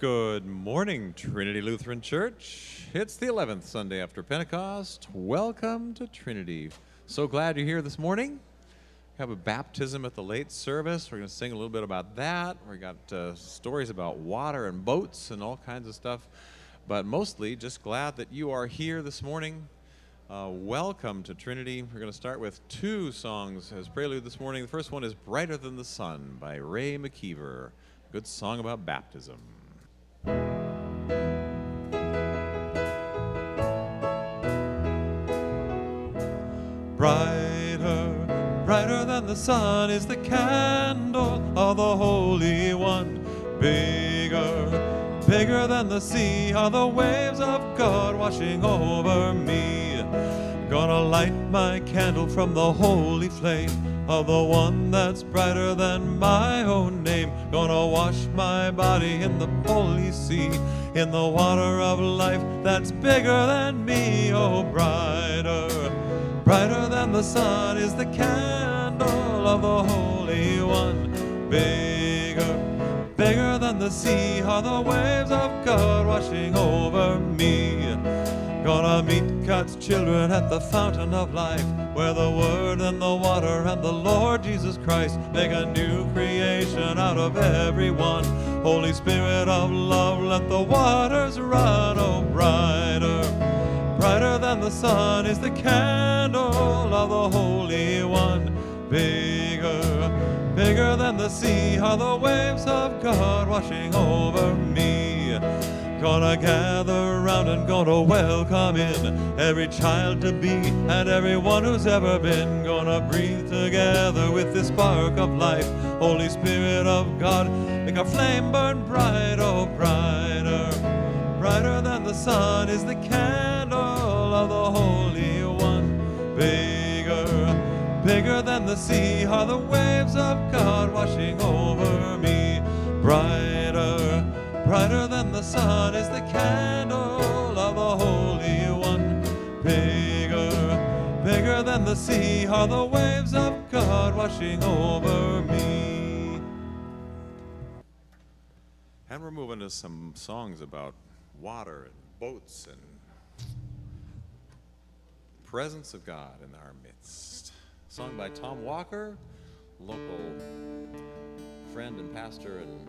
Good morning, Trinity Lutheran Church. It's the 11th Sunday after Pentecost. Welcome to Trinity. So glad you're here this morning. We have a baptism at the late service. We're going to sing a little bit about that. We got uh, stories about water and boats and all kinds of stuff. But mostly, just glad that you are here this morning. Uh, welcome to Trinity. We're going to start with two songs as prelude this morning. The first one is Brighter Than the Sun by Ray Makeever. Good song about baptism. Brighter, brighter than the sun is the candle of the Holy One. Bigger, bigger than the sea are the waves of God washing over me. Gonna light my candle from the holy flame of the one that's brighter than my own name. Gonna wash my body in the holy sea, in the water of life that's bigger than me. Oh, brighter, brighter than the sun is the candle of the Holy One. Bigger, bigger than the sea are the waves of God washing over me. Gonna meet God's children at the fountain of life, where the Word and the water and the Lord Jesus Christ make a new creation out of everyone. Holy Spirit of love, let the waters run, oh brighter. Brighter than the sun is the candle of the Holy One. Bigger, bigger than the sea are the waves of God washing over me. Gonna gather round and gonna welcome in every child to be and everyone who's ever been. Gonna breathe together with this spark of life. Holy Spirit of God, make our flame burn bright, oh brighter. Brighter than the sun is the candle of the Holy One. Bigger, bigger than the sea are the waves of God washing over me. Brighter, brighter the sun is the candle of the Holy One. Bigger, bigger than the sea are the waves of God washing over me. And we're moving to some songs about water and boats and presence of God in our midst. Song by Tom Walker, local friend and pastor, and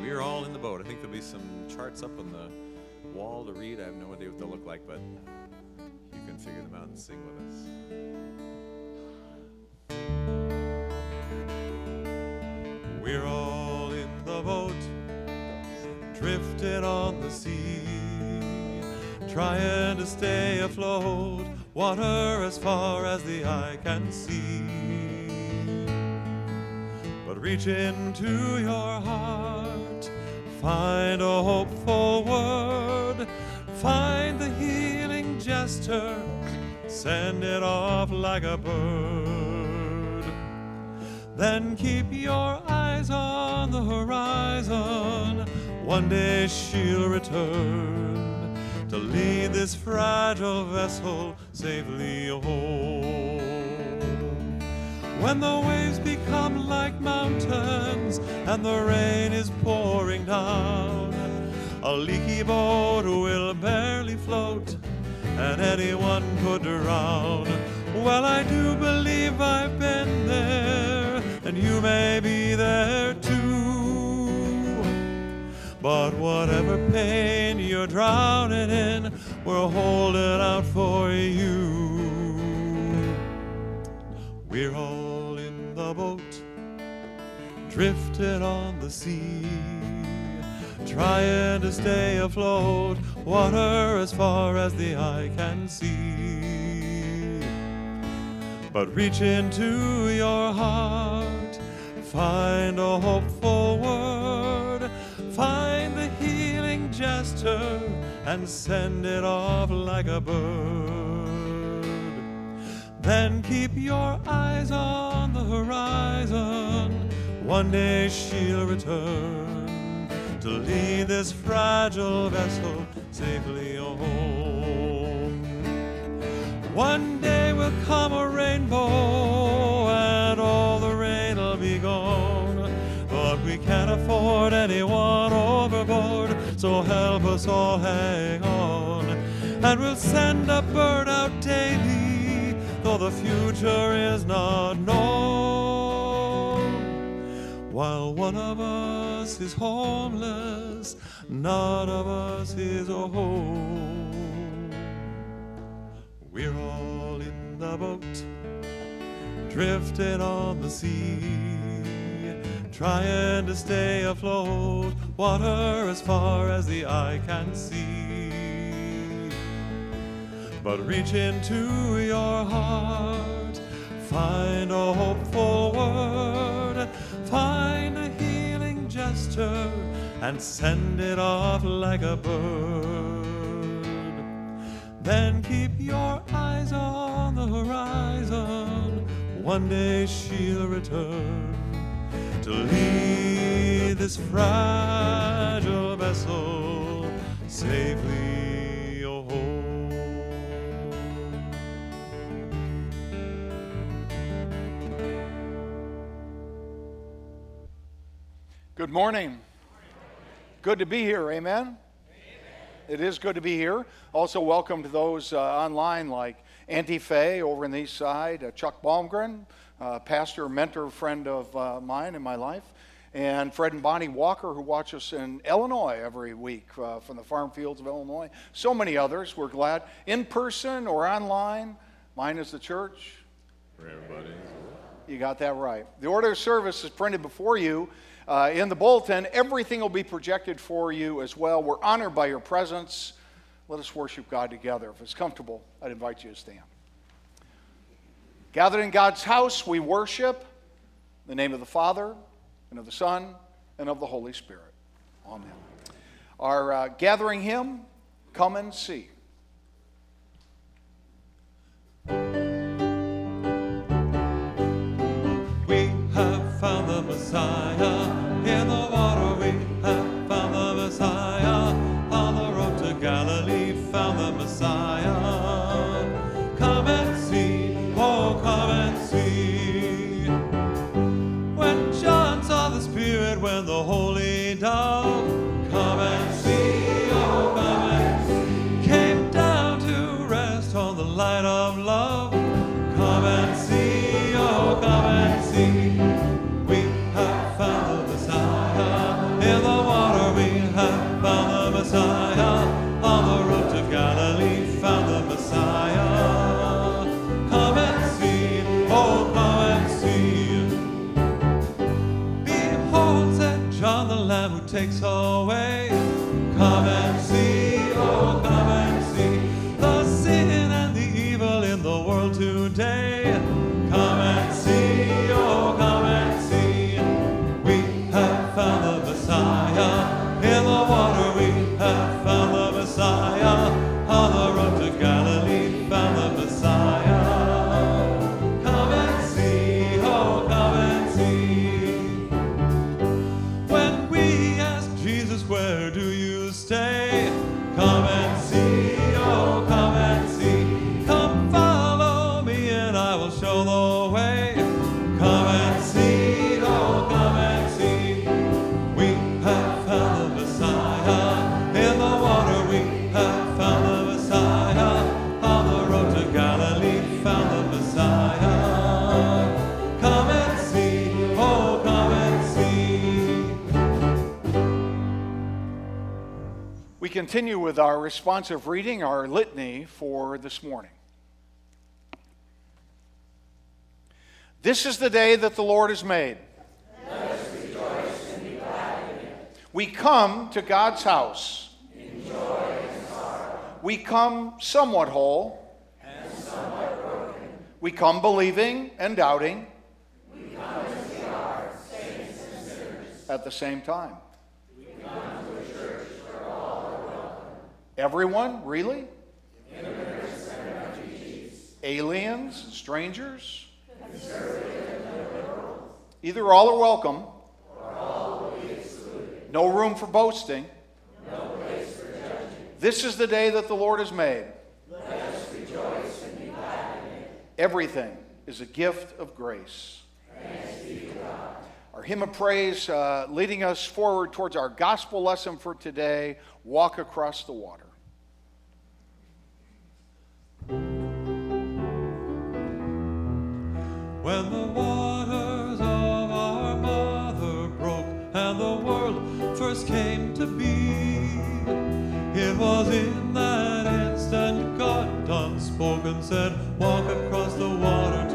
we're all in the boat. I think there'll be some charts up on the wall to read. I have no idea what they'll look like, but you can figure them out and sing with us. We're all in the boat, drifting on the sea, trying to stay afloat, water as far as the eye can see. Reach into your heart, find a hopeful word, find the healing gesture, send it off like a bird. Then keep your eyes on the horizon. One day she'll return to lead this fragile vessel safely home. When the waves become like mountains and the rain is pouring down, a leaky boat will barely float and anyone could drown. Well, I do believe I've been there, and you may be there too. But whatever pain you're drowning in, we're holding out for you. We're all in the boat, drifting on the sea, trying to stay afloat, water as far as the eye can see. But reach into your heart, find a hopeful word, find the healing gesture, and send it off like a bird. Then keep your eyes on the horizon. One day she'll return to lead this fragile vessel safely home. One day will come a rainbow and all the rain will be gone. But we can't afford anyone overboard. So help us all hang on. And we'll send a bird out daily, the future is not known. While one of us is homeless, none of us is a home. We're all in the boat, drifting on the sea, trying to stay afloat, water as far as the eye can see. But reach into your heart, find a hopeful word, find a healing gesture, and send it off like a bird. Then keep your eyes on the horizon. One day she'll return to lead this fragile vessel safely Good morning. Good to be here. Amen. It is good to be here. Also, welcome to those uh, online like Auntie Faye over in the east side, uh, Chuck Baumgren, uh, pastor, mentor, friend of uh, mine in my life, and Fred and Bonnie Walker, who watch us in Illinois every week uh, from the farm fields of Illinois. So many others. We're glad in person or online. Mine is the church. For everybody. You got that right. The order of service is printed before you uh, in the bulletin. Everything will be projected for you as well. We're honored by your presence. Let us worship God together. If it's comfortable, I'd invite you to stand. Gathered in God's house, we worship the name of the Father, and of the Son, and of the Holy Spirit. Amen. Our uh, gathering hymn, Come and See. Responsive reading, our litany for this morning. This is the day that the Lord has made. We come to God's house. We come somewhat whole. Somewhat We come believing and doubting. At the same time. Everyone, really? Aliens, strangers? Either all are welcome. No room for boasting. This is the day that the Lord has made. Everything is a gift of grace. our hymn of praise uh, leading us forward towards our gospel lesson for today Walk Across the Water. When the waters of our mother broke and the world first came to be, it was in that instant God unspoken said, Walk across the water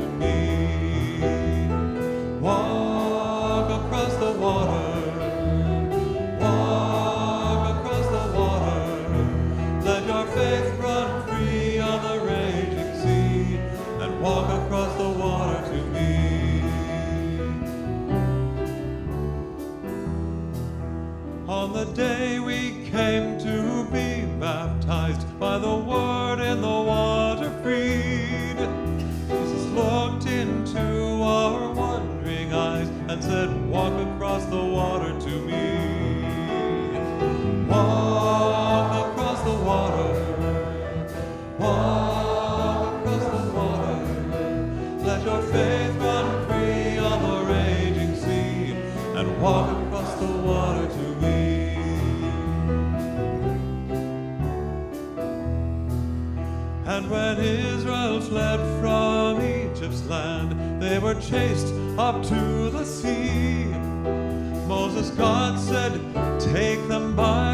by the word in the water freed, Jesus looked into our wondering eyes and said, Walk across the water fled from Egypt's land, they were chased up to the sea. Moses, God said, Take them by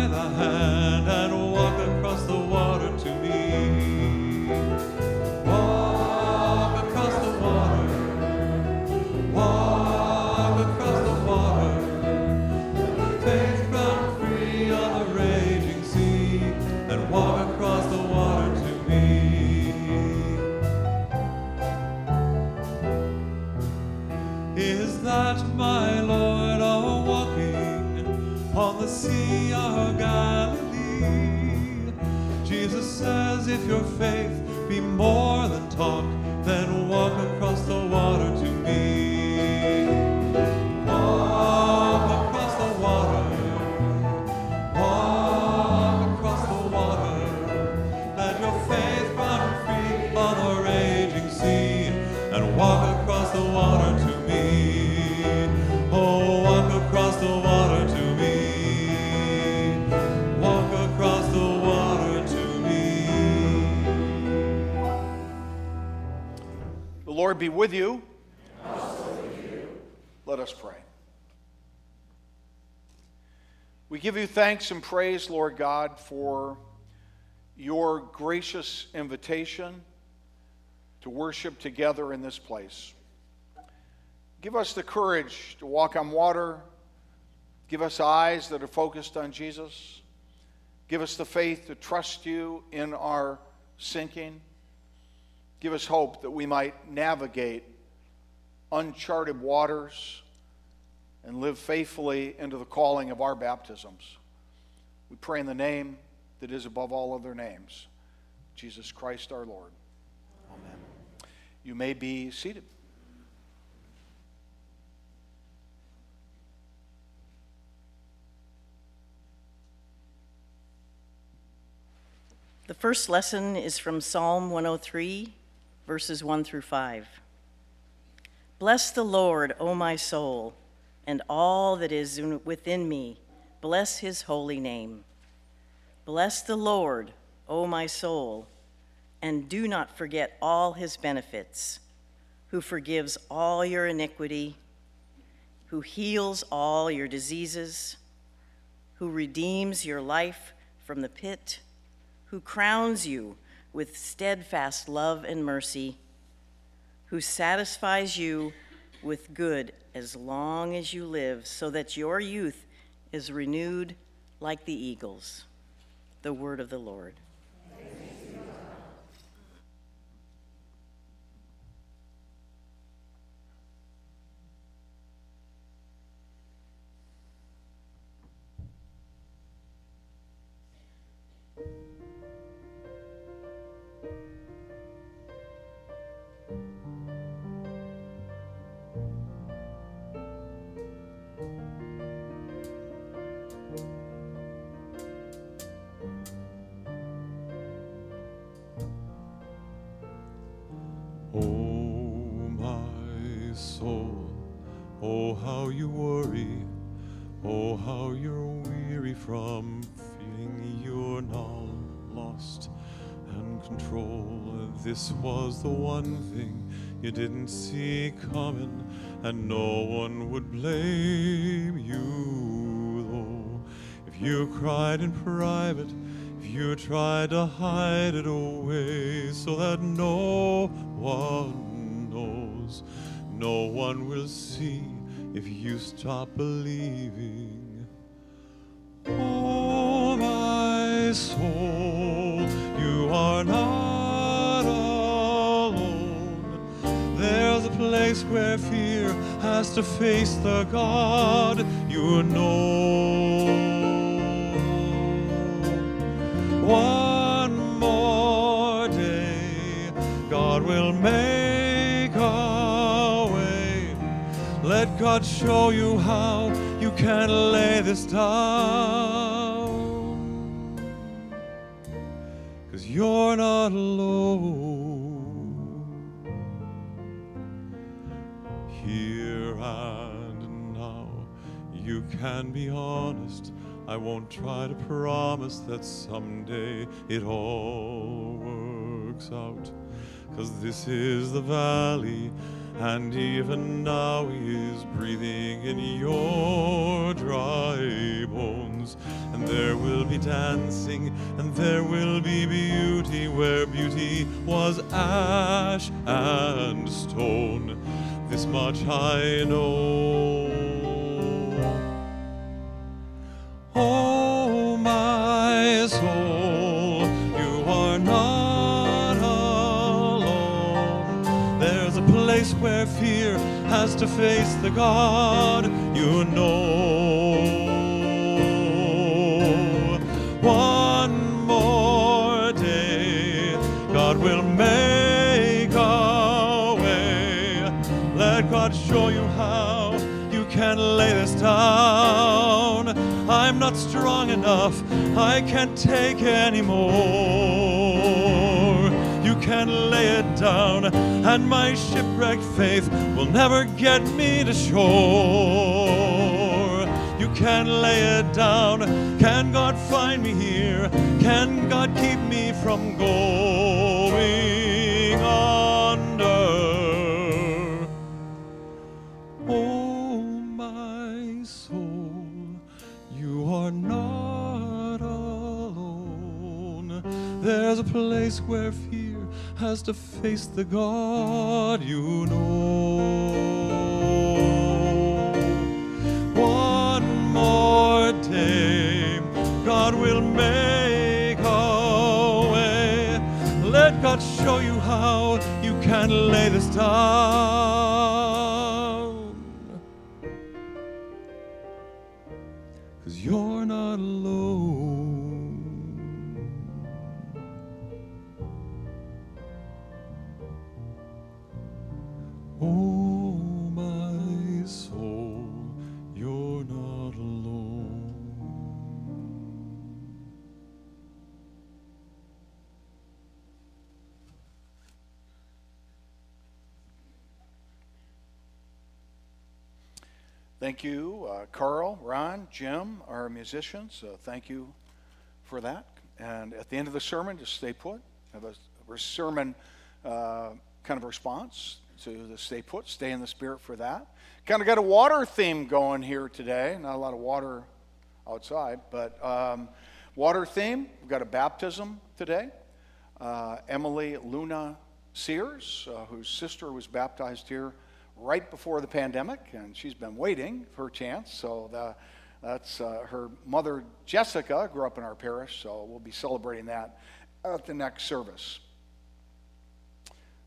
your faith thanks and praise, Lord God, for your gracious invitation to worship together in this place. Give us the courage to walk on water. Give us eyes that are focused on Jesus. Give us the faith to trust you in our sinking. Give us hope that we might navigate uncharted waters and live faithfully into the calling of our baptisms. We pray in the name that is above all other names, Jesus Christ our Lord. Amen. You may be seated. The first lesson is from Psalm 103, verses 1 through 5. Bless the Lord, O my soul, and all that is within me. Bless his holy name. Bless the Lord, O my soul, and do not forget all his benefits, who forgives all your iniquity, who heals all your diseases, who redeems your life from the pit who crowns you with steadfast love and mercy, who satisfies you with good as long as you live, so that your youth is renewed like the eagles. The word of the Lord. how the one thing you didn't see coming, and no one would blame you though. If you cried in private, if you tried to hide it away so that no one knows, no one will see if you stop believing. Oh, my soul, you are not place where fear has to face the God you know. One more day, God will make a way. Let God show you how you can lay this down. Cause you're not alone. Can be honest. I won't try to promise that someday it all works out. Cause this is the valley, and even now he is breathing in your dry bones. And there will be dancing, and there will be beauty where beauty was ash and stone. This much I know. Oh, my soul, you are not alone. There's a place where fear has to face the God you know. One more day, God will make a way. Let God show you how you can lay this down. Not strong enough, I can't take anymore. You can lay it down, and my shipwrecked faith will never get me to shore. You can lay it down. Can God find me here? Can God keep me from going under? There's a place where fear has to face the God you know. One more day, God will make a way. Let God show you how you can lay this down. Thank you, uh, Carl, Ron, Jim, our musicians. Uh, thank you for that. And at the end of the sermon, just stay put. Have a, sermon uh, kind of response to the stay put, stay in the spirit for that. Kind of got a water theme going here today. Not a lot of water outside, but um, water theme. We've got a baptism today. Uh, Emily Luna Sears, uh, whose sister was baptized here right before the pandemic, and she's been waiting for her chance. So the, that's uh, her mother, Jessica, grew up in our parish, so we'll be celebrating that at the next service.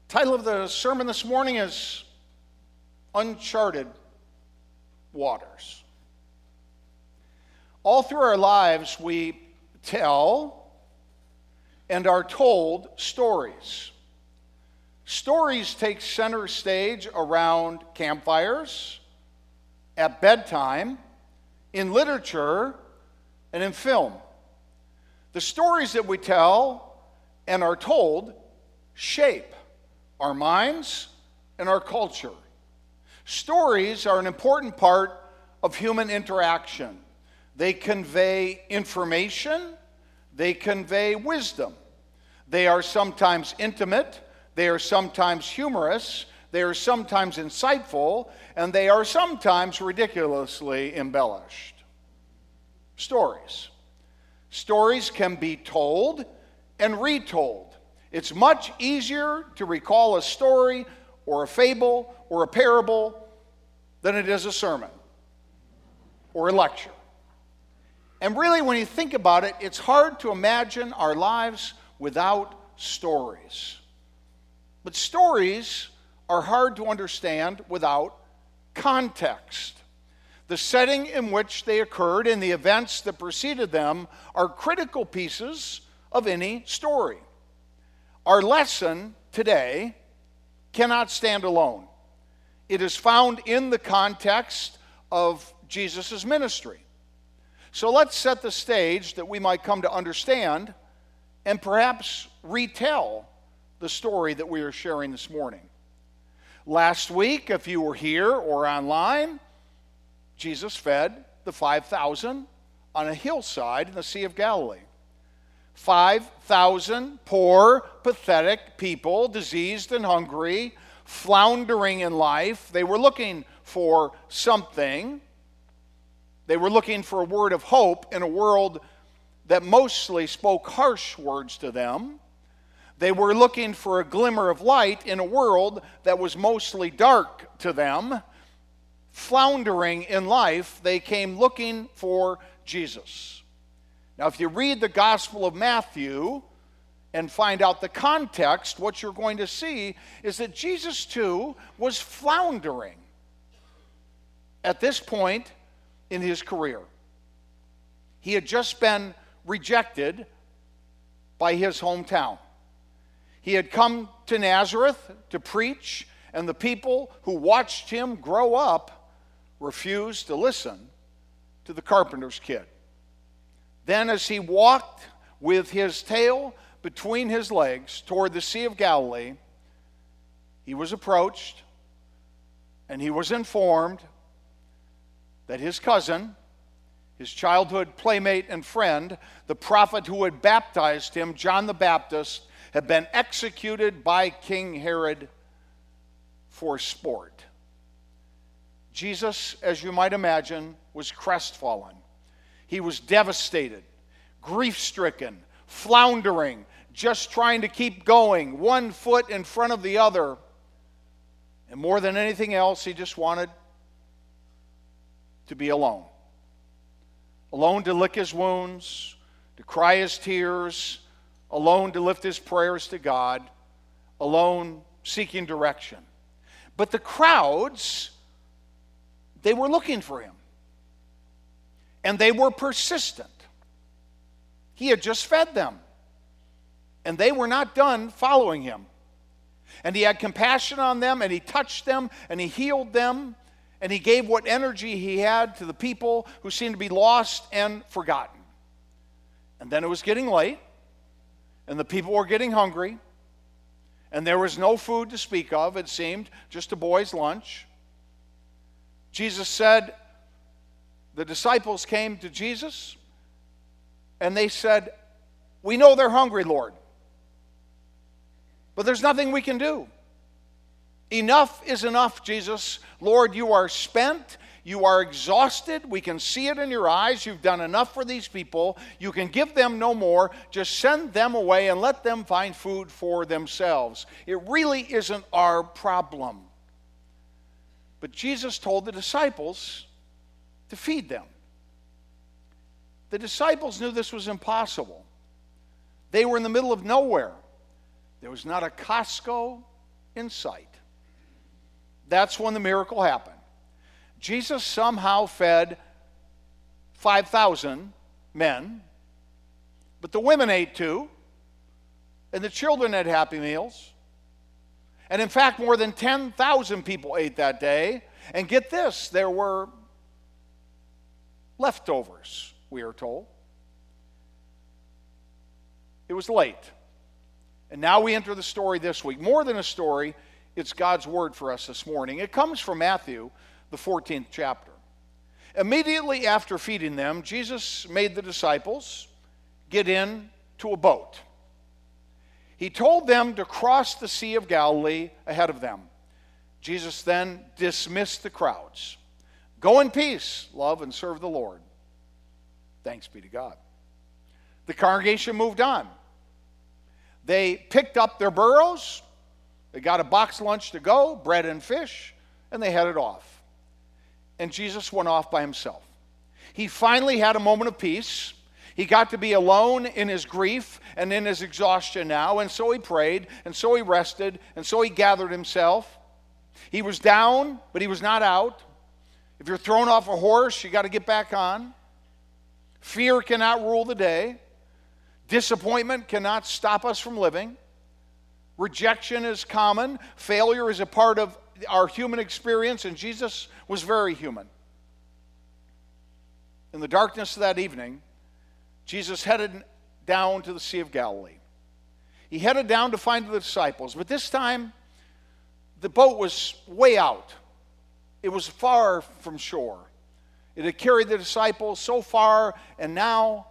Title of the sermon this morning is Uncharted Waters. All through our lives, we tell and are told stories. Stories take center stage around campfires, at bedtime, in literature, and in film. The stories that we tell and are told shape our minds and our culture. Stories are an important part of human interaction. they convey information, they convey wisdom. They are sometimes intimate, they are sometimes humorous, they are sometimes insightful, and they are sometimes ridiculously embellished. Stories. Stories can be told and retold. It's much easier to recall a story or a fable or a parable than it is a sermon or a lecture. And really, when you think about it, it's hard to imagine our lives without stories. But stories are hard to understand without context. The setting in which they occurred and the events that preceded them are critical pieces of any story. Our lesson today cannot stand alone. It is found in the context of Jesus' ministry. So let's set the stage that we might come to understand and perhaps retell the story that we are sharing this morning. Last week, if you were here or online, Jesus fed the 5,000 on a hillside in the Sea of Galilee. 5,000 poor, pathetic people, diseased and hungry, floundering in life. They were looking for something. They were looking for a word of hope in a world that mostly spoke harsh words to them. They were looking for a glimmer of light in a world that was mostly dark to them. Floundering in life, they came looking for Jesus. Now, if you read the Gospel of Matthew and find out the context, what you're going to see is that Jesus too was floundering at this point in his career. He had just been rejected by his hometown. He had come to Nazareth to preach, and the people who watched him grow up refused to listen to the carpenter's kid. Then, as he walked with his tail between his legs toward the Sea of Galilee, he was approached and he was informed that his cousin, his childhood playmate and friend, the prophet who had baptized him, John the Baptist, had been executed by King Herod for sport. Jesus, as you might imagine, was crestfallen. He was devastated, grief stricken, floundering, just trying to keep going, one foot in front of the other. And more than anything else, he just wanted to be alone. Alone to lick his wounds, to cry his tears, alone to lift his prayers to God, alone seeking direction. But the crowds, they were looking for him. And they were persistent. He had just fed them. And they were not done following him. And he had compassion on them, and he touched them, and he healed them, and he gave what energy he had to the people who seemed to be lost and forgotten. And then it was getting late and the people were getting hungry, and there was no food to speak of, it seemed, just a boy's lunch. Jesus said, the disciples came to Jesus and they said, We know they're hungry, Lord, but there's nothing we can do. Enough is enough, Jesus. Lord, you are spent. You are exhausted. We can see it in your eyes. You've done enough for these people. You can give them no more. Just send them away and let them find food for themselves. It really isn't our problem. But Jesus told the disciples to feed them. The disciples knew this was impossible. They were in the middle of nowhere, there was not a Costco in sight. That's when the miracle happened. Jesus somehow fed 5,000 men, but the women ate too, and the children had happy meals. And in fact, more than 10,000 people ate that day. And get this, there were leftovers, we are told. It was late. And now we enter the story this week. More than a story, it's God's word for us this morning. It comes from Matthew the 14th chapter. Immediately after feeding them, Jesus made the disciples get in to a boat. He told them to cross the Sea of Galilee ahead of them. Jesus then dismissed the crowds. Go in peace, love, and serve the Lord. Thanks be to God. The congregation moved on. They picked up their burros, they got a box lunch to go, bread and fish, and they headed off. And Jesus went off by himself. He finally had a moment of peace. He got to be alone in his grief and in his exhaustion now, and so he prayed, and so he rested, and so he gathered himself. He was down, but he was not out. If you're thrown off a horse, you got to get back on. Fear cannot rule the day. Disappointment cannot stop us from living. Rejection is common. Failure is a part of our human experience, and Jesus was very human. In the darkness of that evening, Jesus headed down to the Sea of Galilee. He headed down to find the disciples, but this time the boat was way out. It was far from shore. It had carried the disciples so far, and now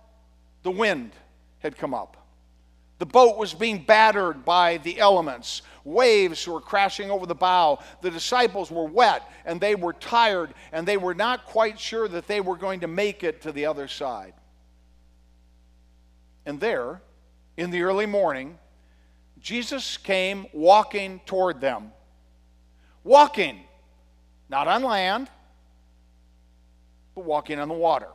the wind had come up. The boat was being battered by the elements. Waves were crashing over the bow. The disciples were wet and they were tired and they were not quite sure that they were going to make it to the other side. And there, in the early morning, Jesus came walking toward them. Walking, not on land, but walking on the water.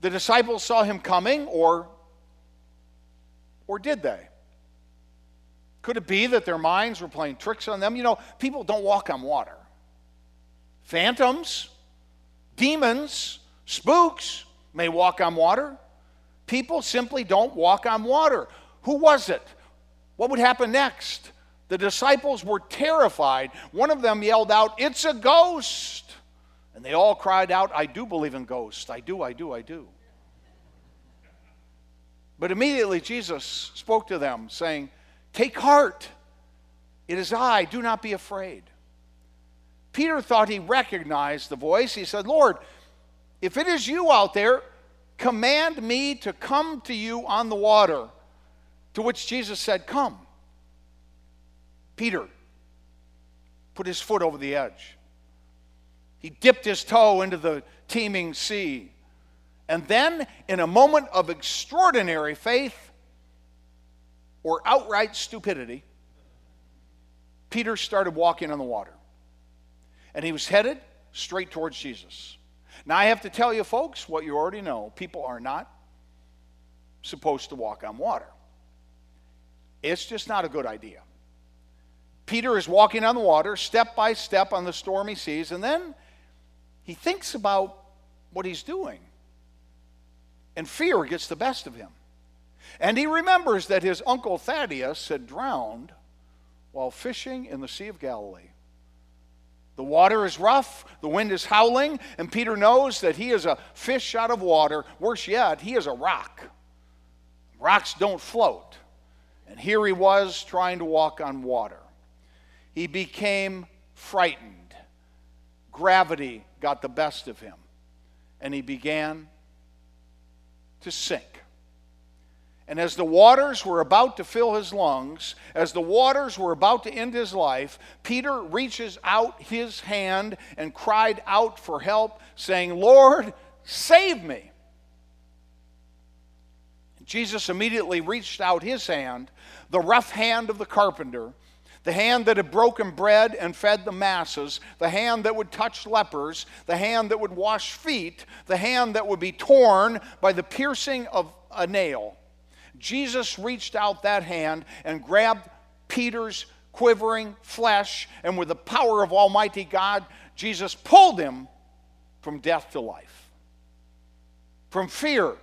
The disciples saw him coming, or or did they? Could it be that their minds were playing tricks on them? You know, people don't walk on water. Phantoms, demons, spooks may walk on water. People simply don't walk on water. Who was it? What would happen next? The disciples were terrified. One of them yelled out, It's a ghost! And they all cried out, I do believe in ghosts. I do, I do, I do. But immediately Jesus spoke to them, saying, Take heart, it is I, do not be afraid. Peter thought he recognized the voice. He said, Lord, if it is you out there, command me to come to you on the water. To which Jesus said, Come. Peter put his foot over the edge. He dipped his toe into the teeming sea. And then, in a moment of extraordinary faith or outright stupidity, Peter started walking on the water. And he was headed straight towards Jesus. Now, I have to tell you, folks, what you already know people are not supposed to walk on water. It's just not a good idea. Peter is walking on the water, step by step on the stormy seas, and then he thinks about what he's doing and fear gets the best of him. And he remembers that his uncle Thaddeus had drowned while fishing in the Sea of Galilee. The water is rough, the wind is howling, and Peter knows that he is a fish out of water. Worse yet, he is a rock. Rocks don't float. And here he was trying to walk on water. He became frightened. Gravity got the best of him, and he began to sink. And as the waters were about to fill his lungs, as the waters were about to end his life, Peter reaches out his hand and cried out for help, saying, Lord, save me. Jesus immediately reached out his hand, the rough hand of the carpenter the hand that had broken bread and fed the masses, the hand that would touch lepers, the hand that would wash feet, the hand that would be torn by the piercing of a nail. Jesus reached out that hand and grabbed Peter's quivering flesh, and with the power of Almighty God, Jesus pulled him from death to life, from fear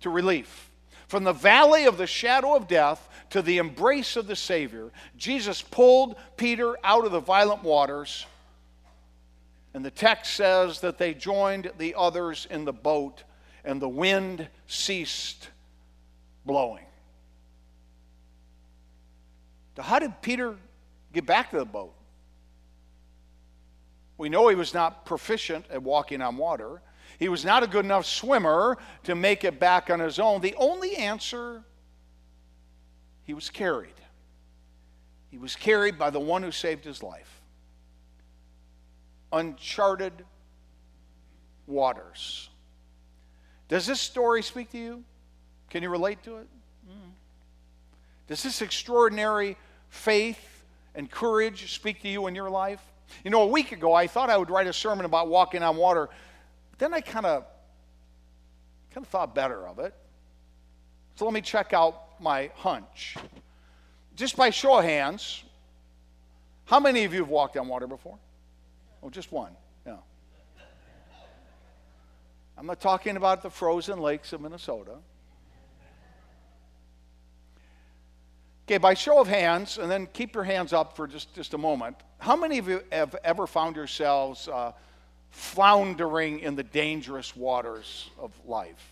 to relief, from the valley of the shadow of death to the embrace of the Savior, Jesus pulled Peter out of the violent waters. And the text says that they joined the others in the boat, and the wind ceased blowing. So, how did Peter get back to the boat? We know he was not proficient at walking on water. He was not a good enough swimmer to make it back on his own. The only answer, he was carried. He was carried by the one who saved his life. Uncharted waters. Does this story speak to you? Can you relate to it? Mm. Does this extraordinary faith and courage speak to you in your life? You know, a week ago I thought I would write a sermon about walking on water. Then I kind of kind of thought better of it. So let me check out my hunch. Just by show of hands, how many of you have walked on water before? Oh, just one. Yeah. I'm not talking about the frozen lakes of Minnesota. Okay, by show of hands, and then keep your hands up for just, just a moment. How many of you have ever found yourselves uh, floundering in the dangerous waters of life?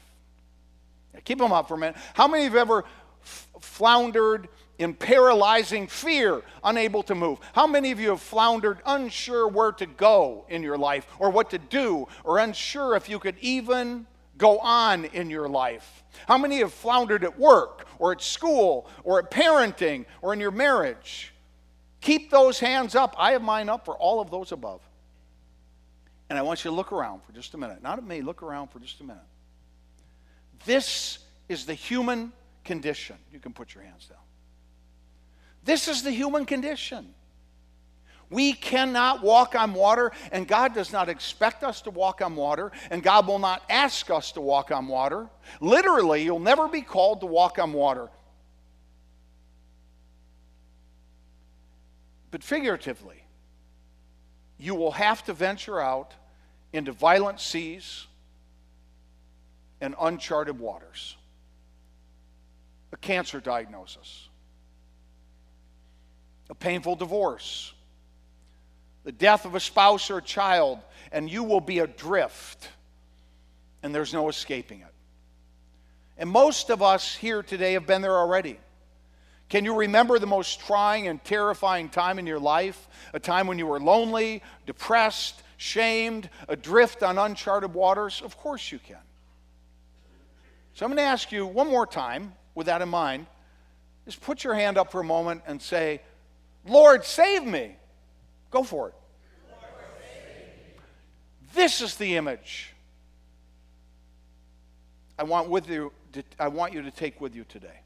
Now, keep them up for a minute. How many of you have ever f- floundered in paralyzing fear, unable to move? How many of you have floundered unsure where to go in your life or what to do, or unsure if you could even go on in your life? How many have floundered at work or at school or at parenting or in your marriage? Keep those hands up. I have mine up for all of those above. And I want you to look around for just a minute. Not at me, look around for just a minute. This is the human condition. You can put your hands down. This is the human condition. We cannot walk on water, and God does not expect us to walk on water, and God will not ask us to walk on water. Literally, you'll never be called to walk on water. But figuratively, you will have to venture out into violent seas and uncharted waters. A cancer diagnosis, a painful divorce, the death of a spouse or a child, and you will be adrift, and there's no escaping it. And most of us here today have been there already. Can you remember the most trying and terrifying time in your life? A time when you were lonely, depressed, shamed, adrift on uncharted waters? Of course you can. So I'm going to ask you one more time, with that in mind, just put your hand up for a moment and say, Lord, save me. Go for it. This is the image I want, with you to, I want you to take with you today.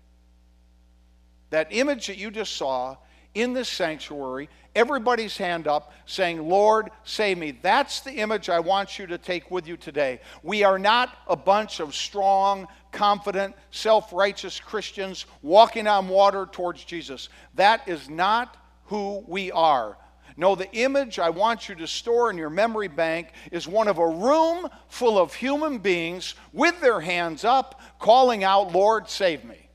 That image that you just saw in this sanctuary, everybody's hand up saying, Lord, save me. That's the image I want you to take with you today. We are not a bunch of strong, confident, self righteous Christians walking on water towards Jesus. That is not who we are. No, the image I want you to store in your memory bank is one of a room full of human beings with their hands up, calling out, Lord, save me.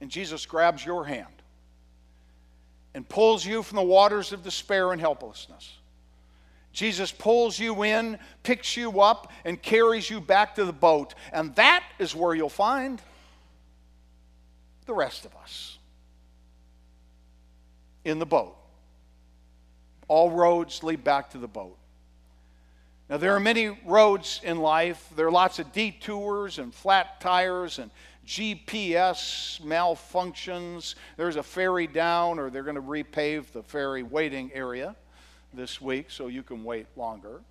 And Jesus grabs your hand and pulls you from the waters of despair and helplessness. Jesus pulls you in, picks you up, and carries you back to the boat. And that is where you'll find the rest of us in the boat. All roads lead back to the boat. Now, there are many roads in life. There are lots of detours and flat tires and GPS malfunctions. There's a ferry down, or they're going to repave the ferry waiting area this week so you can wait longer.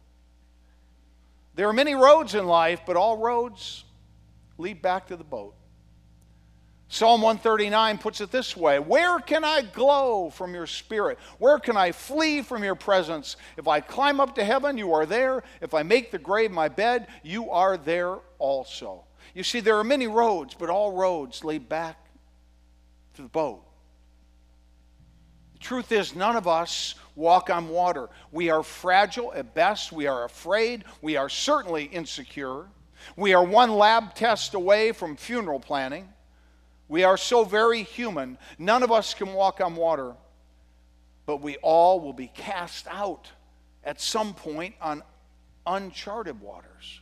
There are many roads in life, but all roads lead back to the boat. Psalm 139 puts it this way Where can I glow from your spirit? Where can I flee from your presence? If I climb up to heaven, you are there. If I make the grave my bed, you are there also. You see, there are many roads, but all roads lead back to the boat. The truth is, none of us walk on water. We are fragile at best, we are afraid, we are certainly insecure. We are one lab test away from funeral planning. We are so very human. None of us can walk on water, but we all will be cast out at some point on uncharted waters.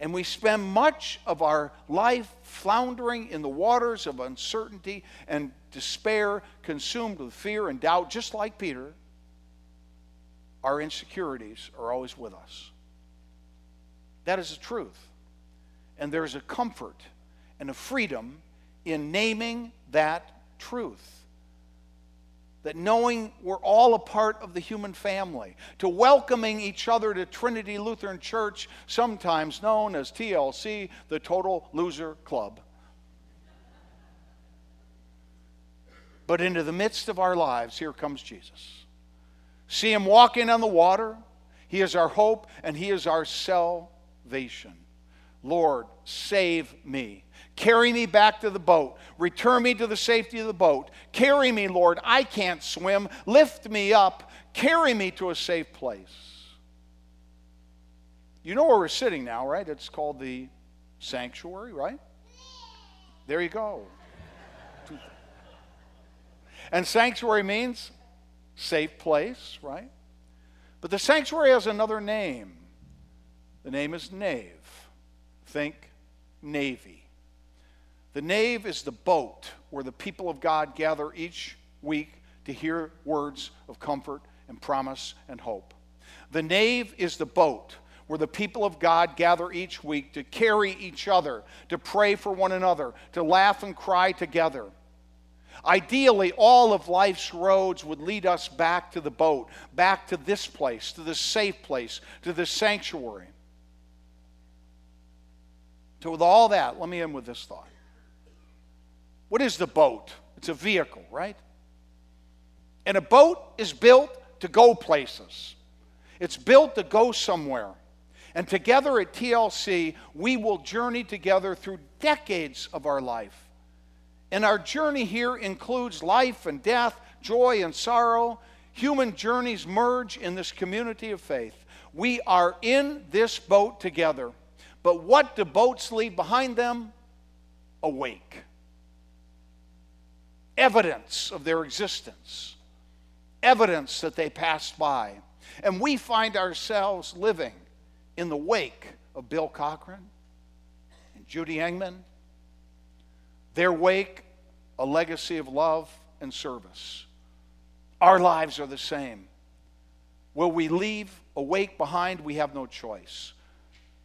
And we spend much of our life floundering in the waters of uncertainty and despair, consumed with fear and doubt, just like Peter. Our insecurities are always with us. That is the truth. And there's a comfort and a freedom in naming that truth that knowing we're all a part of the human family, to welcoming each other to Trinity Lutheran Church, sometimes known as TLC, the Total Loser Club. But into the midst of our lives, here comes Jesus. See him walking on the water. He is our hope and he is our salvation. Lord, save me. Carry me back to the boat. Return me to the safety of the boat. Carry me, Lord. I can't swim. Lift me up. Carry me to a safe place. You know where we're sitting now, right? It's called the sanctuary, right? There you go. And sanctuary means safe place, right? But the sanctuary has another name. The name is nave. Think navy. The nave is the boat where the people of God gather each week to hear words of comfort and promise and hope. The nave is the boat where the people of God gather each week to carry each other, to pray for one another, to laugh and cry together. Ideally, all of life's roads would lead us back to the boat, back to this place, to this safe place, to this sanctuary. So, with all that, let me end with this thought. What is the boat? It's a vehicle, right? And a boat is built to go places, it's built to go somewhere. And together at TLC, we will journey together through decades of our life. And our journey here includes life and death, joy and sorrow. Human journeys merge in this community of faith. We are in this boat together. But what do boats leave behind them? A wake evidence of their existence, evidence that they passed by. And we find ourselves living in the wake of Bill Cochran and Judy Engman. Their wake, a legacy of love and service. Our lives are the same. Will we leave a wake behind? We have no choice.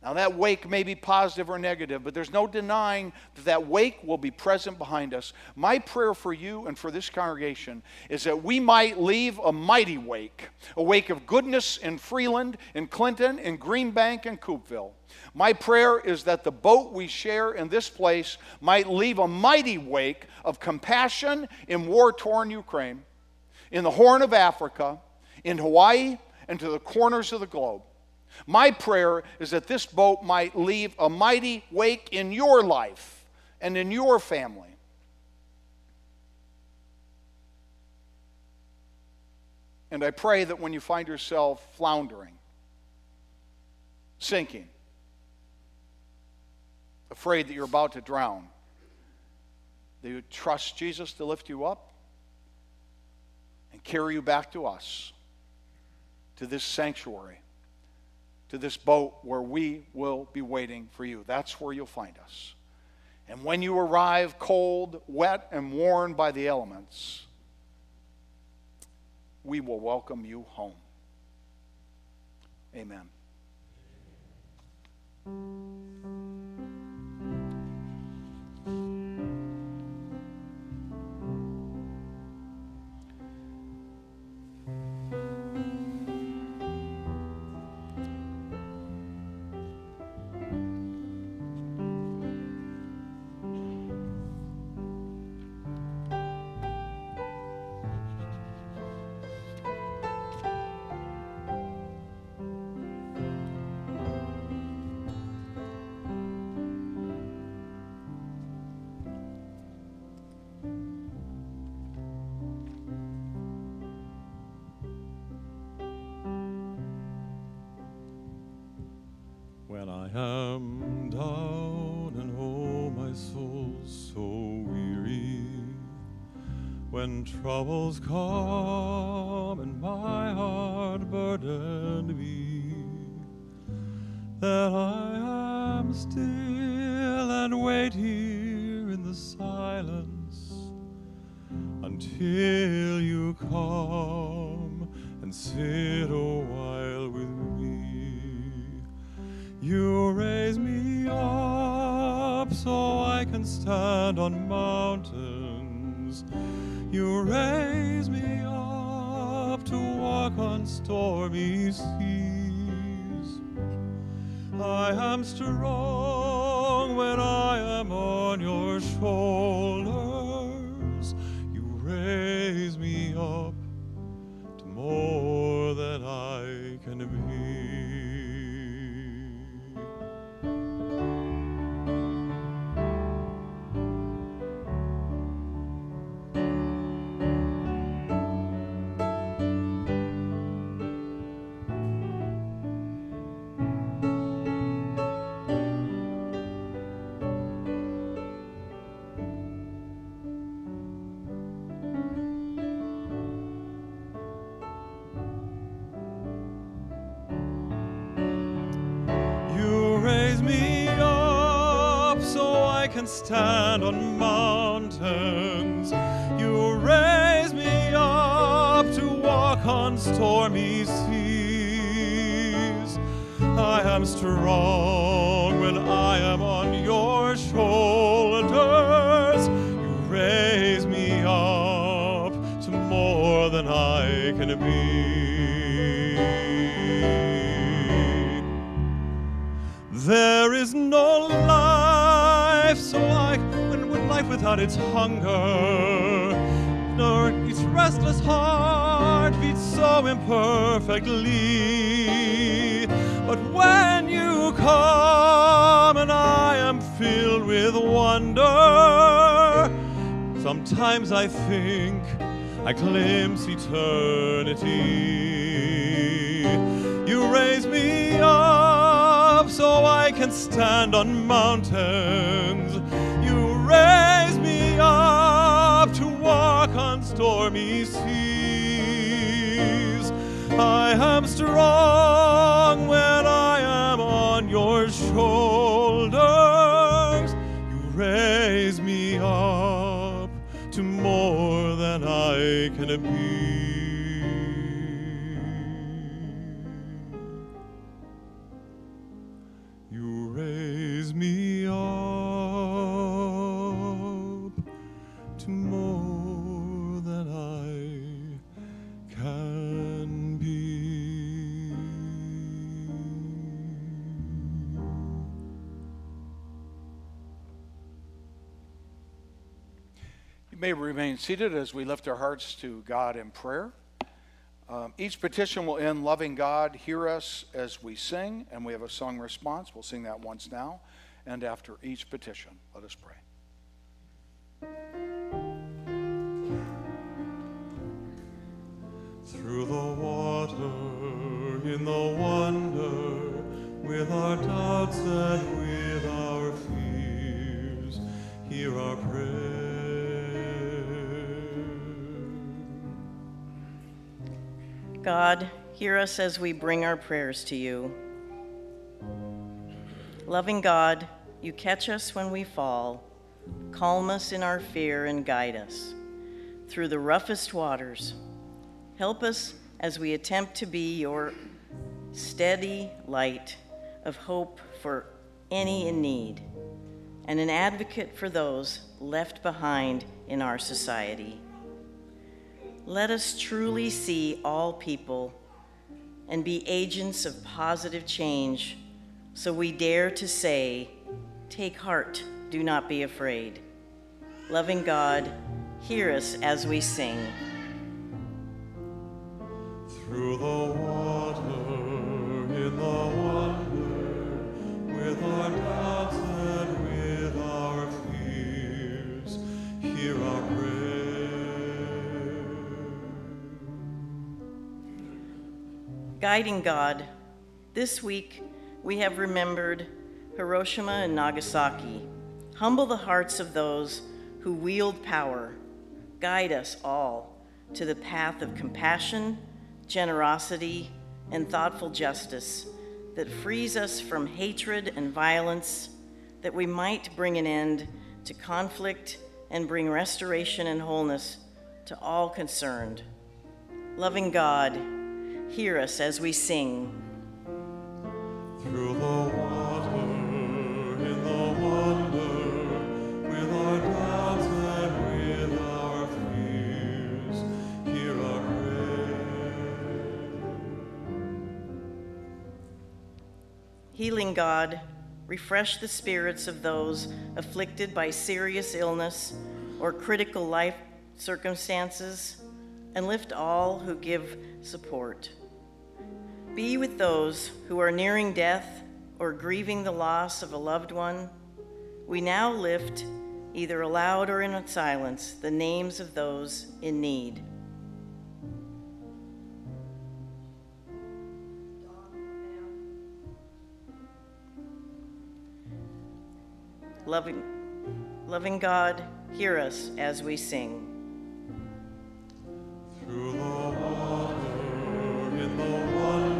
Now, that wake may be positive or negative, but there's no denying that that wake will be present behind us. My prayer for you and for this congregation is that we might leave a mighty wake, a wake of goodness in Freeland, in Clinton, in Greenbank, and Coupeville. My prayer is that the boat we share in this place might leave a mighty wake of compassion in war torn Ukraine, in the Horn of Africa, in Hawaii, and to the corners of the globe. My prayer is that this boat might leave a mighty wake in your life and in your family. And I pray that when you find yourself floundering, sinking, afraid that you're about to drown, that you trust Jesus to lift you up and carry you back to us, to this sanctuary to this boat where we will be waiting for you. That's where you'll find us. And when you arrive cold, wet, and worn by the elements, we will welcome you home. Amen. Troubles come on stand on mountains. You raise me up to walk on stormy seas. I am strong without its hunger, nor its restless heart beats so imperfectly. But when you come and I am filled with wonder, sometimes I think I glimpse eternity. You raise me up so I can stand on mountains. Strong when I am on your shoulders. You raise me up to more than I can be. Seated as we lift our hearts to God in prayer. Um, each petition will end, loving God, hear us as we sing, and we have a song response. We'll sing that once now. And after each petition, let us pray. Through the water, in the wonder, with our doubts and with our fears, hear our prayer. God, hear us as we bring our prayers to you. Loving God, you catch us when we fall, calm us in our fear, and guide us through the roughest waters. Help us as we attempt to be your steady light of hope for any in need and an advocate for those left behind in our society. Let us truly see all people and be agents of positive change so we dare to say, Take heart, do not be afraid. Loving God, hear us as we sing. Through the Guiding God, this week we have remembered Hiroshima and Nagasaki. Humble the hearts of those who wield power. Guide us all to the path of compassion, generosity, and thoughtful justice that frees us from hatred and violence, that we might bring an end to conflict and bring restoration and wholeness to all concerned. Loving God, hear us as we sing. Through the water, in the wonder, with our doubts and with our fears, hear our prayer. Healing God, refresh the spirits of those afflicted by serious illness or critical life circumstances, and lift all who give support. Be with those who are nearing death or grieving the loss of a loved one. We now lift, either aloud or in silence, the names of those in need. Loving, loving God, hear us as we sing. Through the water, in the wonder,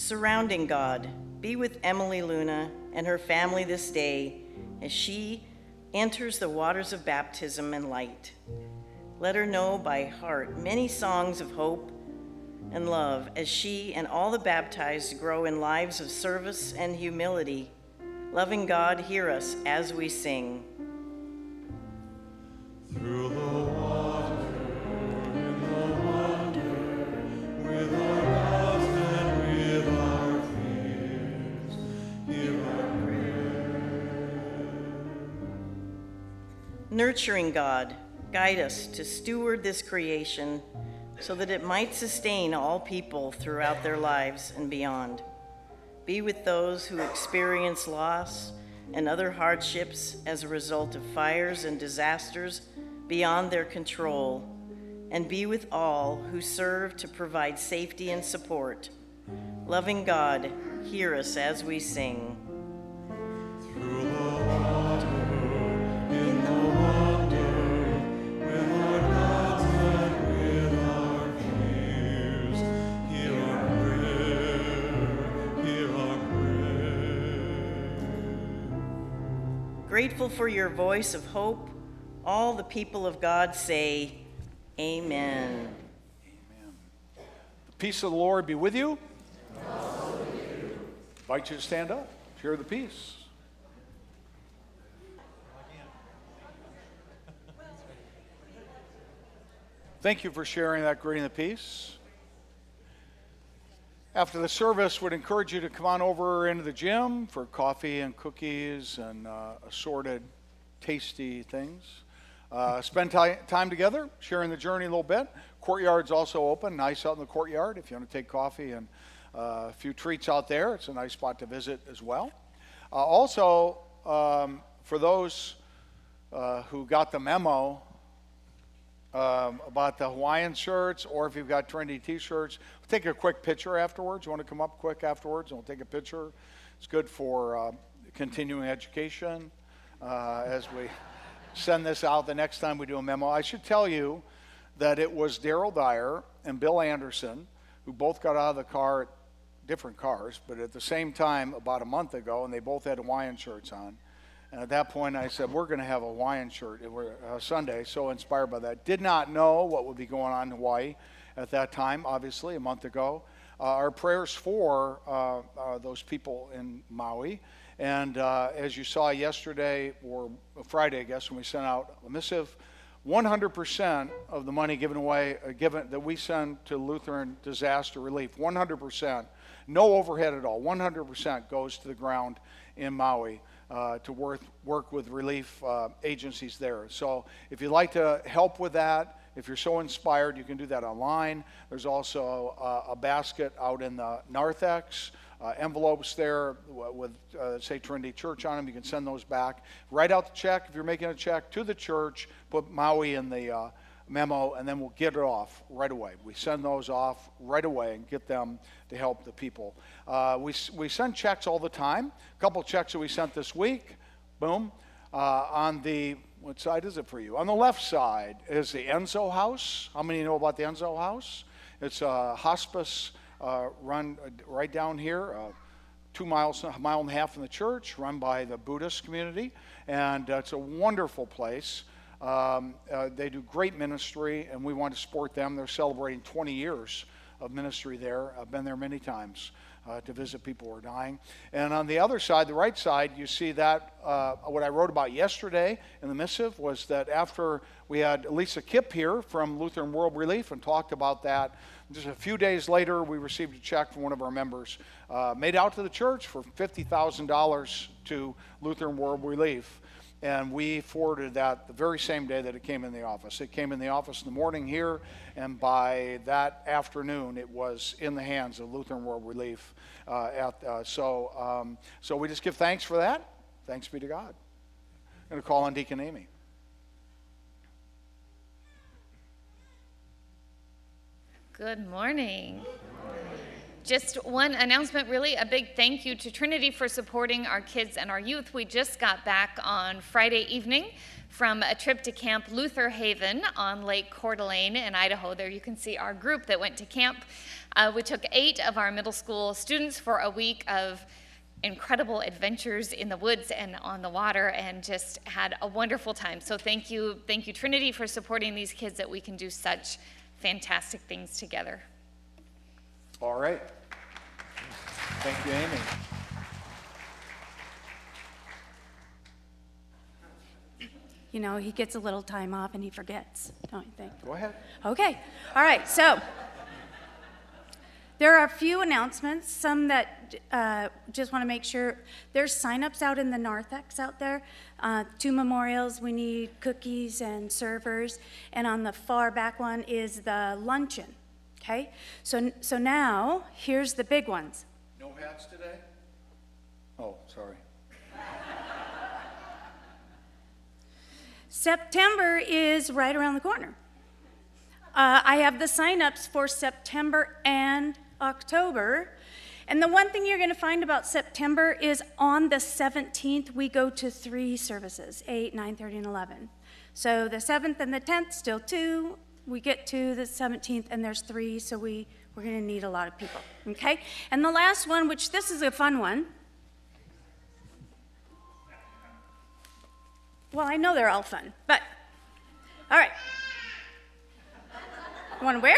Surrounding God, be with Emily Luna and her family this day as she enters the waters of baptism and light. Let her know by heart many songs of hope and love as she and all the baptized grow in lives of service and humility. Loving God, hear us as we sing. Nurturing God, guide us to steward this creation so that it might sustain all people throughout their lives and beyond. Be with those who experience loss and other hardships as a result of fires and disasters beyond their control, and be with all who serve to provide safety and support. Loving God, hear us as we sing. Grateful for your voice of hope, all the people of God say, Amen. The peace of the Lord be with you. Invite you to stand up, share the peace. Thank you for sharing that greeting of peace. After the service, would encourage you to come on over into the gym for coffee and cookies and uh, assorted tasty things. Uh, spend ti- time together, sharing the journey a little bit. Courtyard's also open, nice out in the courtyard if you want to take coffee and uh, a few treats out there. It's a nice spot to visit as well. Uh, also, um, for those uh, who got the memo um, about the Hawaiian shirts, or if you've got trendy T-shirts, we'll take a quick picture afterwards. You want to come up quick afterwards, and we'll take a picture. It's good for uh, continuing education uh, as we send this out the next time we do a memo. I should tell you that it was Daryl Dyer and Bill Anderson who both got out of the car, different cars, but at the same time about a month ago, and they both had Hawaiian shirts on. And at that point, I said, We're going to have a Hawaiian shirt uh, Sunday, so inspired by that. Did not know what would be going on in Hawaii at that time, obviously, a month ago. Uh, our prayers for uh, uh, those people in Maui. And uh, as you saw yesterday, or Friday, I guess, when we sent out a missive, 100% of the money given away, uh, given that we send to Lutheran disaster relief, 100%, no overhead at all, 100% goes to the ground in Maui uh, to work, work with relief uh, agencies there. So if you'd like to help with that, if you're so inspired, you can do that online. There's also uh, a basket out in the narthex. Uh, envelopes there with, uh, say, Trinity Church on them. You can send those back. Write out the check if you're making a check to the church. Put Maui in the uh, memo, and then we'll get it off right away. We send those off right away and get them to help the people. Uh, we, we send checks all the time. A couple checks that we sent this week. Boom. Uh, on the, what side is it for you? On the left side is the Enso House. How many know about the Enso House? It's a hospice uh, run uh, right down here, uh, two miles, a mile and a half from the church, run by the Buddhist community. And uh, it's a wonderful place. Um, uh, they do great ministry, and we want to support them. They're celebrating 20 years of ministry there. I've been there many times uh, to visit people who are dying. And on the other side, the right side, you see that uh, what I wrote about yesterday in the missive was that after we had Lisa Kipp here from Lutheran World Relief and talked about that, just a few days later, we received a check from one of our members, uh, made out to the church for $50,000 to Lutheran World Relief and we forwarded that the very same day that it came in the office. It came in the office in the morning here, and by that afternoon, it was in the hands of Lutheran World Relief. Uh, at, uh, so, um, so we just give thanks for that. Thanks be to God. I'm going to call on Deacon Amy. Good morning. Just one announcement, really a big thank you to Trinity for supporting our kids and our youth. We just got back on Friday evening from a trip to Camp Lutherhaven on Lake Coeur d'Alene in Idaho. There you can see our group that went to camp. Uh, we took eight of our middle school students for a week of incredible adventures in the woods and on the water and just had a wonderful time. So thank you, thank you Trinity for supporting these kids that we can do such fantastic things together. All right. Thank you, Amy. You know, he gets a little time off and he forgets, don't you think? Go ahead. Okay, all right, so there are a few announcements, some that uh, just want to make sure. There's signups out in the narthex out there. Uh, two memorials, we need cookies and servers. And on the far back one is the luncheon. Okay? So, so now, here's the big ones. No hats today? Oh, sorry. September is right around the corner. Uh, I have the signups for September and October. And the one thing you're going to find about September is on the 17th, we go to three services 8, 9, 30, and 11. So the 7th and the 10th, still two we get to the 17th and there's three, so we, we're going to need a lot of people. Okay? And the last one, which this is a fun one. Well, I know they're all fun, but all right. Want to wear?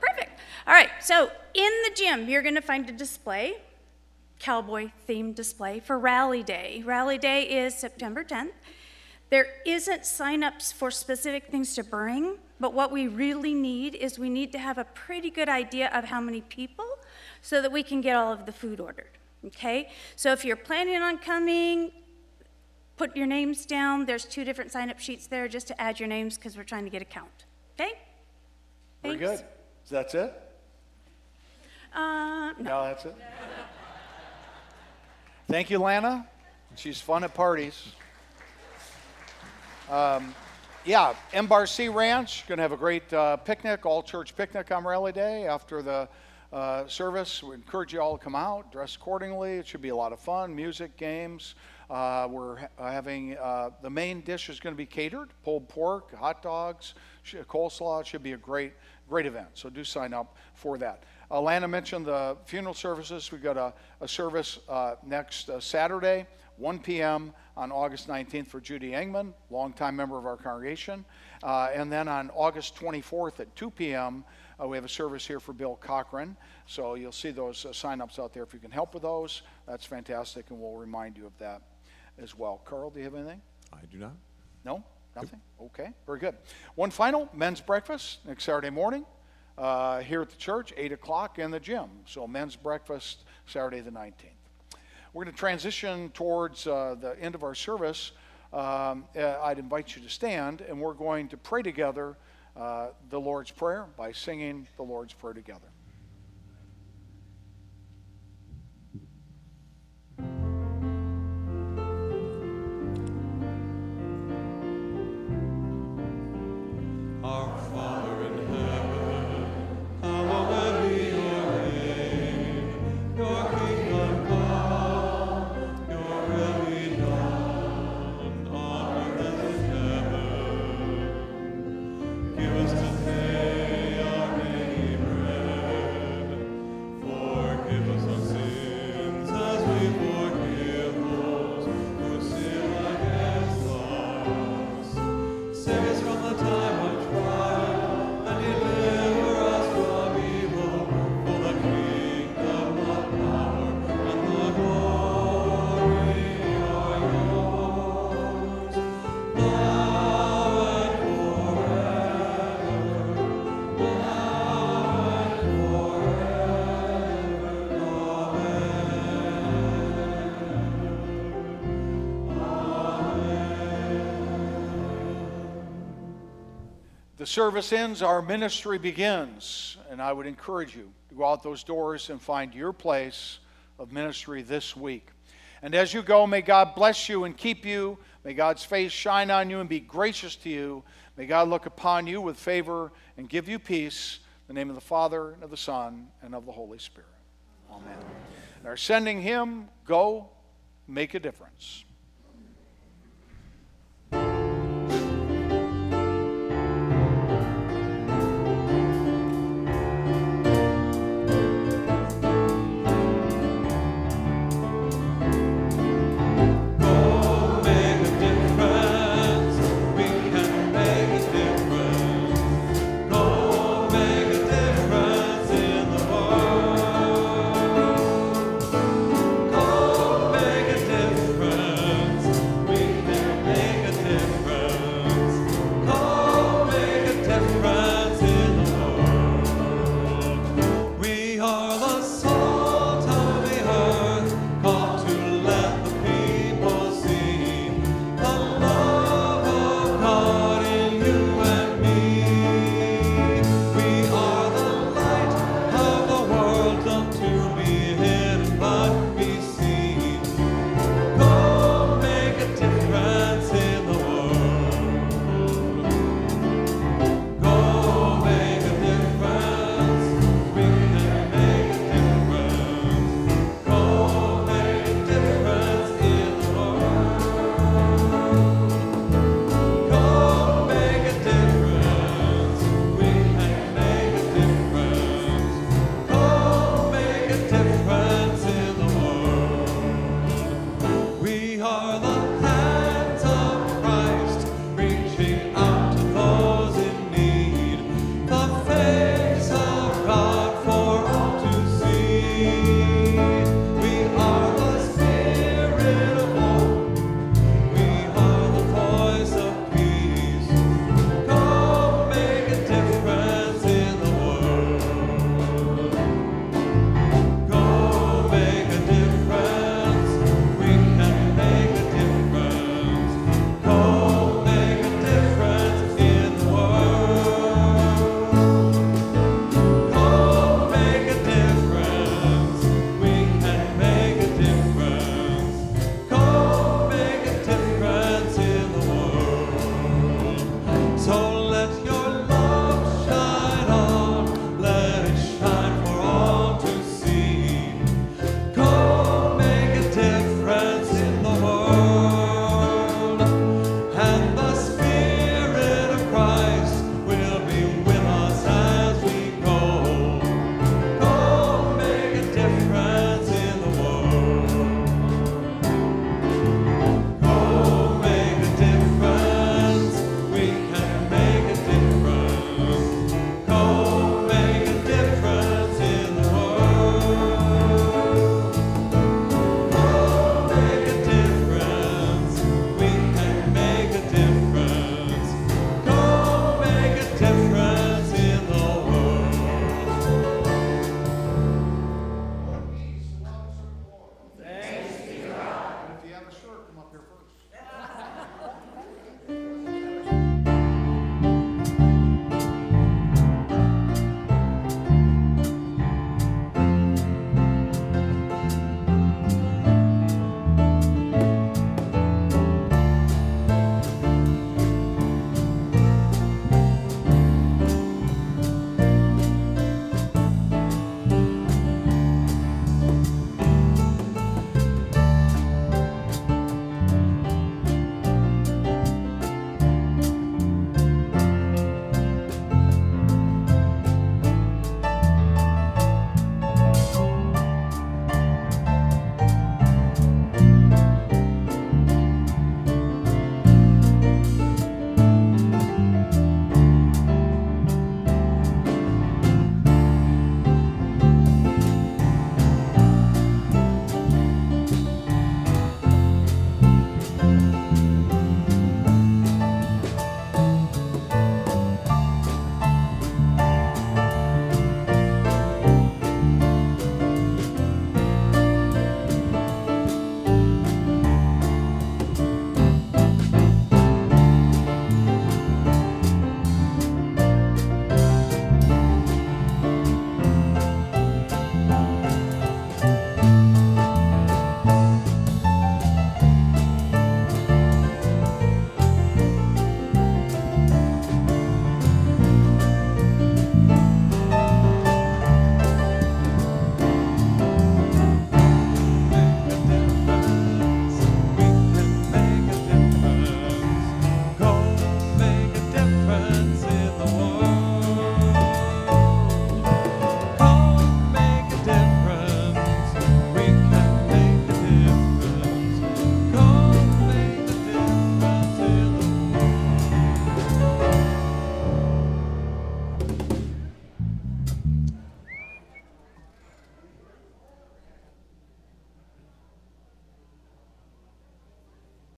Perfect. All right, so in the gym, you're going to find a display, cowboy themed display for Rally Day. Rally Day is September 10th. There isn't signups for specific things to bring, but what we really need is we need to have a pretty good idea of how many people so that we can get all of the food ordered. Okay? So if you're planning on coming, put your names down. There's two different sign up sheets there just to add your names because we're trying to get a count. Okay? Very good. So that's it? Uh, no. No, that's it. Thank you, Lana. She's fun at parties. Um, yeah, MBRC Ranch, going to have a great uh, picnic, all church picnic on Rally Day after the uh, service. We encourage you all to come out, dress accordingly. It should be a lot of fun, music, games. Uh, we're ha- having uh, the main dish is going to be catered pulled pork, hot dogs, sh- coleslaw. It should be a great, great event. So do sign up for that. Alana mentioned the funeral services. We've got a, a service uh, next uh, Saturday, 1 p.m on August 19th for Judy Engman, longtime member of our congregation. Uh, and then on August 24th at 2 p.m., uh, we have a service here for Bill Cochran. So you'll see those uh, signups out there if you can help with those. That's fantastic, and we'll remind you of that as well. Carl, do you have anything? I do not. No? Nothing? Okay, very good. One final men's breakfast next Saturday morning uh, here at the church, 8 o'clock in the gym. So men's breakfast Saturday the 19th. We're going to transition towards uh, the end of our service. Um, uh, I'd invite you to stand, and we're going to pray together uh, the Lord's Prayer by singing the Lord's Prayer together. Service ends, our ministry begins. And I would encourage you to go out those doors and find your place of ministry this week. And as you go, may God bless you and keep you. May God's face shine on you and be gracious to you. May God look upon you with favor and give you peace. In the name of the Father, and of the Son, and of the Holy Spirit. Amen. And our sending hymn, go make a difference.